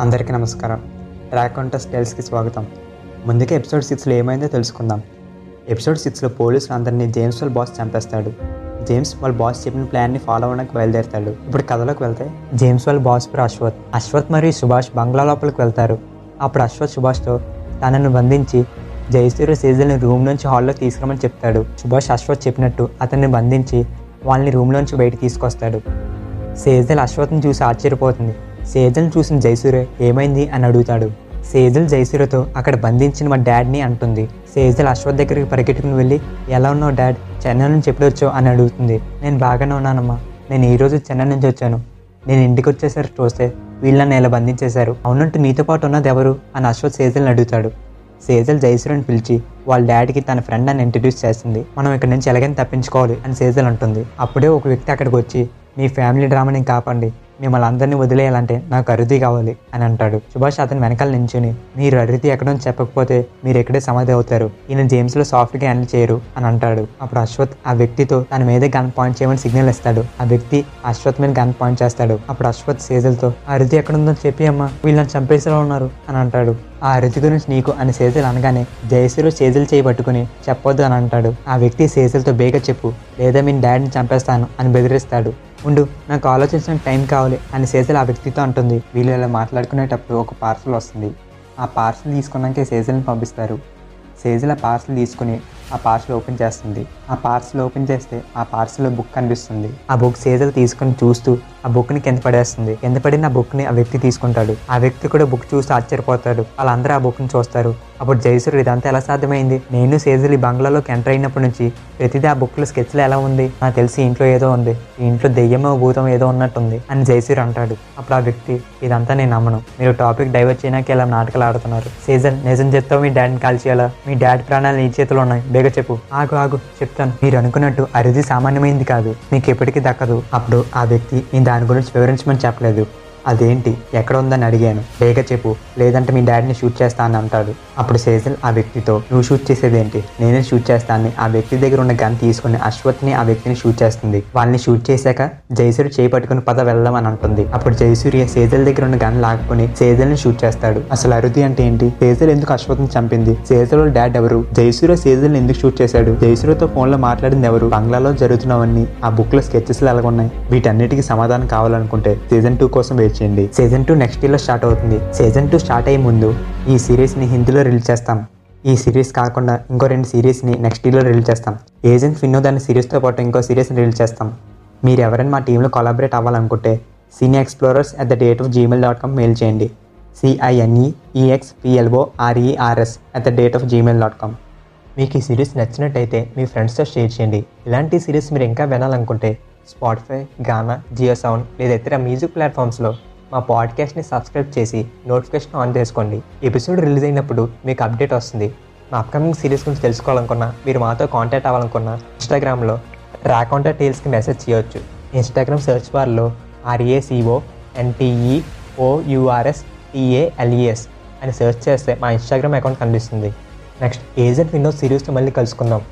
అందరికీ నమస్కారం. ట్రాక్ స్టైల్స్కి స్వాగతం. ముందుగా ఎపిసోడ్ సిక్స్లో ఏమైందో తెలుసుకుందాం. ఎపిసోడ్ సిక్స్లో పోలీసులు అందరినీ జేమ్స్ వాళ్ళ బాస్ చంపేస్తాడు. జేమ్స్ వాళ్ళ బాస్ చెప్పిన ప్లాన్ని ఫాలో అవ్వడానికి బయలుదేరుతాడు. ఇప్పుడు కథలోకి వెళ్తే జేమ్స్ వాళ్ళ బాస్ పేరు అశ్వత్. అశ్వత్ మరియు సుభాష్ బంగ్లా లోపలికి వెళ్తారు. అప్పుడు అశ్వత్ సుభాష్తో తనను బంధించి జయసూర్య సీజల్ని రూమ్ నుంచి హాల్లో తీసుకురమని చెప్తాడు. సుభాష్ అశ్వత్ చెప్పినట్టు అతన్ని బంధించి వాళ్ళని రూమ్లోంచి బయట తీసుకొస్తాడు. సేజల్ అశ్వత్ని చూసి ఆశ్చర్యపోతుంది. సేజల్ చూసిన జైసూర్య ఏమైంది అని అడుగుతాడు. సేజల్ జైసూర్యతో అక్కడ బంధించిన మా డాడ్ని అంటుంది. సేజల్ అశ్వత్ దగ్గరికి పరిగెట్టుకుని వెళ్ళి ఎలా ఉన్నావు డాడ్? చెన్నై నుంచి ఎప్పుడు వచ్చావు? అని అడుగుతుంది. నేను బాగానే ఉన్నానమ్మా. నేను ఈ రోజు చెన్నై నుంచి వచ్చాను. నేను ఇంటికి వచ్చేసరికి చూస్తే వీళ్ళని ఇలా బంధించేశారు. అవునంటూ నీతో పాటు ఉన్నది ఎవరు? అని అశ్వత్ సేజల్ని అడుగుతాడు. సేజల్ జయసూర్యని పిలిచి వాళ్ళ డాడీకి తన ఫ్రెండ్ అని ఇంట్రడ్యూస్ చేస్తుంది మనం ఇక్కడ నుంచి ఎలాగైనా తప్పించుకోవాలి అని సేజల్ అంటుంది. అప్పుడే ఒక వ్యక్తి అక్కడికి వచ్చి మీ ఫ్యామిలీ డ్రామాని కాపండి మిమ్మల్ని అందరినీ వదిలేయాలంటే నాకు అరుది కావాలి అని అంటాడు. సుభాష్ అతని వెనకాల నించుని మీరు అరుది ఎక్కడో చెప్పకపోతే మీరు ఎక్కడే సమాధి అవుతారు. ఈయన జేమ్స్లో సాఫ్ట్గా హ్యాండిల్ చేయరు అని అంటాడు. అప్పుడు అశ్వత్ ఆ వ్యక్తితో తన మీద గన్ పాయింట్ చేయమని సిగ్నల్ ఇస్తాడు. ఆ వ్యక్తి అశ్వత్ మీద గన్ పాయింట్ చేస్తాడు. అప్పుడు అశ్వత్ సేజల్తో అరుది ఎక్కడుందో చెప్పి అమ్మా వీళ్ళని చంపేసేలా ఉన్నారు అని అంటాడు. ఆ అరుది గురించి నీకు అని సేజల్ అనగానే జయశ్రీ సేజల్ చేయి పట్టుకుని చెప్పొద్దు అని అంటాడు. ఆ వ్యక్తి సేజల్తో బేగ చెప్పు లేదా మీ డాడీని చంపేస్తాను అని బెదిరిస్తాడు. ఉండు నాకు ఆలోచించిన టైం కావాలి అని సేజల్ ఆ వ్యక్తితో అంటుంది. వీళ్ళు ఇలా మాట్లాడుకునేటప్పుడు ఒక పార్సల్ వస్తుంది. ఆ పార్సల్ తీసుకున్నాకే సేజల్ని పంపిస్తారు. సేజల్ ఆ పార్సల్ తీసుకుని ఆ పార్సల్ ఓపెన్ చేస్తుంది. ఆ పార్సల్ ఓపెన్ చేస్తే ఆ పార్సల్లో బుక్ కనిపిస్తుంది. ఆ బుక్ సేజల్ తీసుకుని చూస్తూ ఆ బుక్ని కింద పడేస్తుంది. కింద పడిన ఆ బుక్ని ఆ వ్యక్తి తీసుకుంటాడు. ఆ వ్యక్తి కూడా బుక్ చూసి ఆశ్చర్యపోతాడు. వాళ్ళందరూ ఆ బుక్ని చూస్తారు. అప్పుడు జయసూర్యుడు ఇదంతా ఎలా సాధ్యమైంది? నేను సేజల్ ఈ బంగ్లాలోకి ఎంటర్ అయినప్పటి నుంచి ప్రతిదీ ఆ బుక్లో స్కెచ్లు ఎలా ఉంది? నాకు తెలిసి ఇంట్లో ఏదో ఉంది. ఈ ఇంట్లో దెయ్యమో భూతం ఏదో ఉన్నట్టుంది అని జయసూర్యుడు అంటాడు. అప్పుడు ఆ వ్యక్తి ఇదంతా నేను నమ్మను. మీరు టాపిక్ డైవర్ట్ చేయడానికి ఇలా నాటకాలు ఆడుతున్నారు. సీజన్ నిజం చెప్తావు? మీ డాడీని కాల్చేయాలా మీ డాడీ ప్రాణాలు నీ చేతిలో ఉన్నాయి. బేగ చెప్పు. ఆగు ఆగు చెప్తాను. మీరు అనుకున్నట్టు అరిది సామాన్యమైంది కాదు. మీకు ఎప్పటికీ దక్కదు. అప్పుడు ఆ వ్యక్తి నేను దాని గురించి వివరించమని చెప్పలేదు. అదేంటి? ఎక్కడ ఉందని అడిగాను. లేక చెప్పు. లేదంటే మీ డాడీని షూట్ చేస్తా అని అంటాడు. అప్పుడు సేజల్ ఆ వ్యక్తితో నువ్వు షూట్ చేసేదేంటి? నేనే షూట్ చేస్తానని. ఆ వ్యక్తి దగ్గర ఉన్న గన్ తీసుకుని అశ్వత్ని ఆ వ్యక్తిని షూట్ చేస్తుంది. వాళ్ళని షూట్ చేశాక జయసూరి చేయి పట్టుకుని పద వెళ్దాం అని అంటుంది. అప్పుడు జయసూర్య సేజల్ దగ్గర ఉన్న గన్ లాక్కుని సేజల్ని షూట్ చేస్తాడు. అసలు అరుది అంటే ఏంటి? సేజల్ ఎందుకు అశ్వత్ని చంపింది? సేజల్ డాడ్ ఎవరు? జయసూర్య సేజల్ని ఎందుకు షూట్ చేశాడు? జయసూర్యతో ఫోన్లో మాట్లాడింది ఎవరు? బంగ్లాలో జరుగుతున్నవన్నీ ఆ బుక్లో స్కెచెస్ ఎలాగున్నాయి? వీటన్నిటికీ సమాధానం కావాలనుకుంటే సీజన్ టూ కోసం వెయిట్ సీజన్ టూ నెక్స్ట్ ఇయర్లో స్టార్ట్ అవుతుంది. సీజన్ టూ స్టార్ట్ అయ్యే ముందు ఈ సిరీస్ని హిందీలో రిలీజ్ చేస్తాం. ఈ సిరీస్ కాకుండా ఇంకో రెండు సిరీస్ని నెక్స్ట్ ఇయర్లో రిలీజ్ చేస్తాం. ఏజెంట్ ఫిన్నో దాని సిరీస్తో పాటు ఇంకో సిరీస్ని రిలీజ్ చేస్తాం. మీరు ఎవరైనా మా టీంలో కొలాబరేట్ అవ్వాలనుకుంటే senior explorers at the rate of Gmail dot com mail చేయండి. సిఐఎన్ఈఈఎక్స్పిఎల్ఓ ఆర్ఈఆర్ఎస్ at the rate of Gmail dot com మీకు ఈ సిరీస్ నచ్చినట్టయితే మీ ఫ్రెండ్స్తో షేర్ చేయండి. ఇలాంటి సిరీస్ మీరు ఇంకా వినాలనుకుంటే స్పాటిఫై గానా జియో సౌండ్ లేదా ఇతర మ్యూజిక్ ప్లాట్ఫామ్స్లో మా పాడ్కాస్ట్ని సబ్స్క్రైబ్ చేసి నోటిఫికేషన్ ఆన్ చేసుకోండి. ఎపిసోడ్ రిలీజ్ అయినప్పుడు మీకు అప్డేట్ వస్తుంది. మా అప్కమింగ్ సిరీస్ గురించి తెలుసుకోవాలనుకున్నా మీరు మాతో కాంటాక్ట్ అవ్వాలనుకున్నా ఇన్స్టాగ్రామ్లో రాకాంటా టీల్స్కి మెసేజ్ చేయొచ్చు. ఇన్స్టాగ్రామ్ సెర్చ్ బార్లో R A C O N T E O U R S T A L E S అని సెర్చ్ చేస్తే మా ఇన్స్టాగ్రామ్ అకౌంట్ కనిపిస్తుంది. నెక్స్ట్ ఏజెంట్ వినోద్ సిరీస్తో మళ్ళీ కలుసుకుందాం.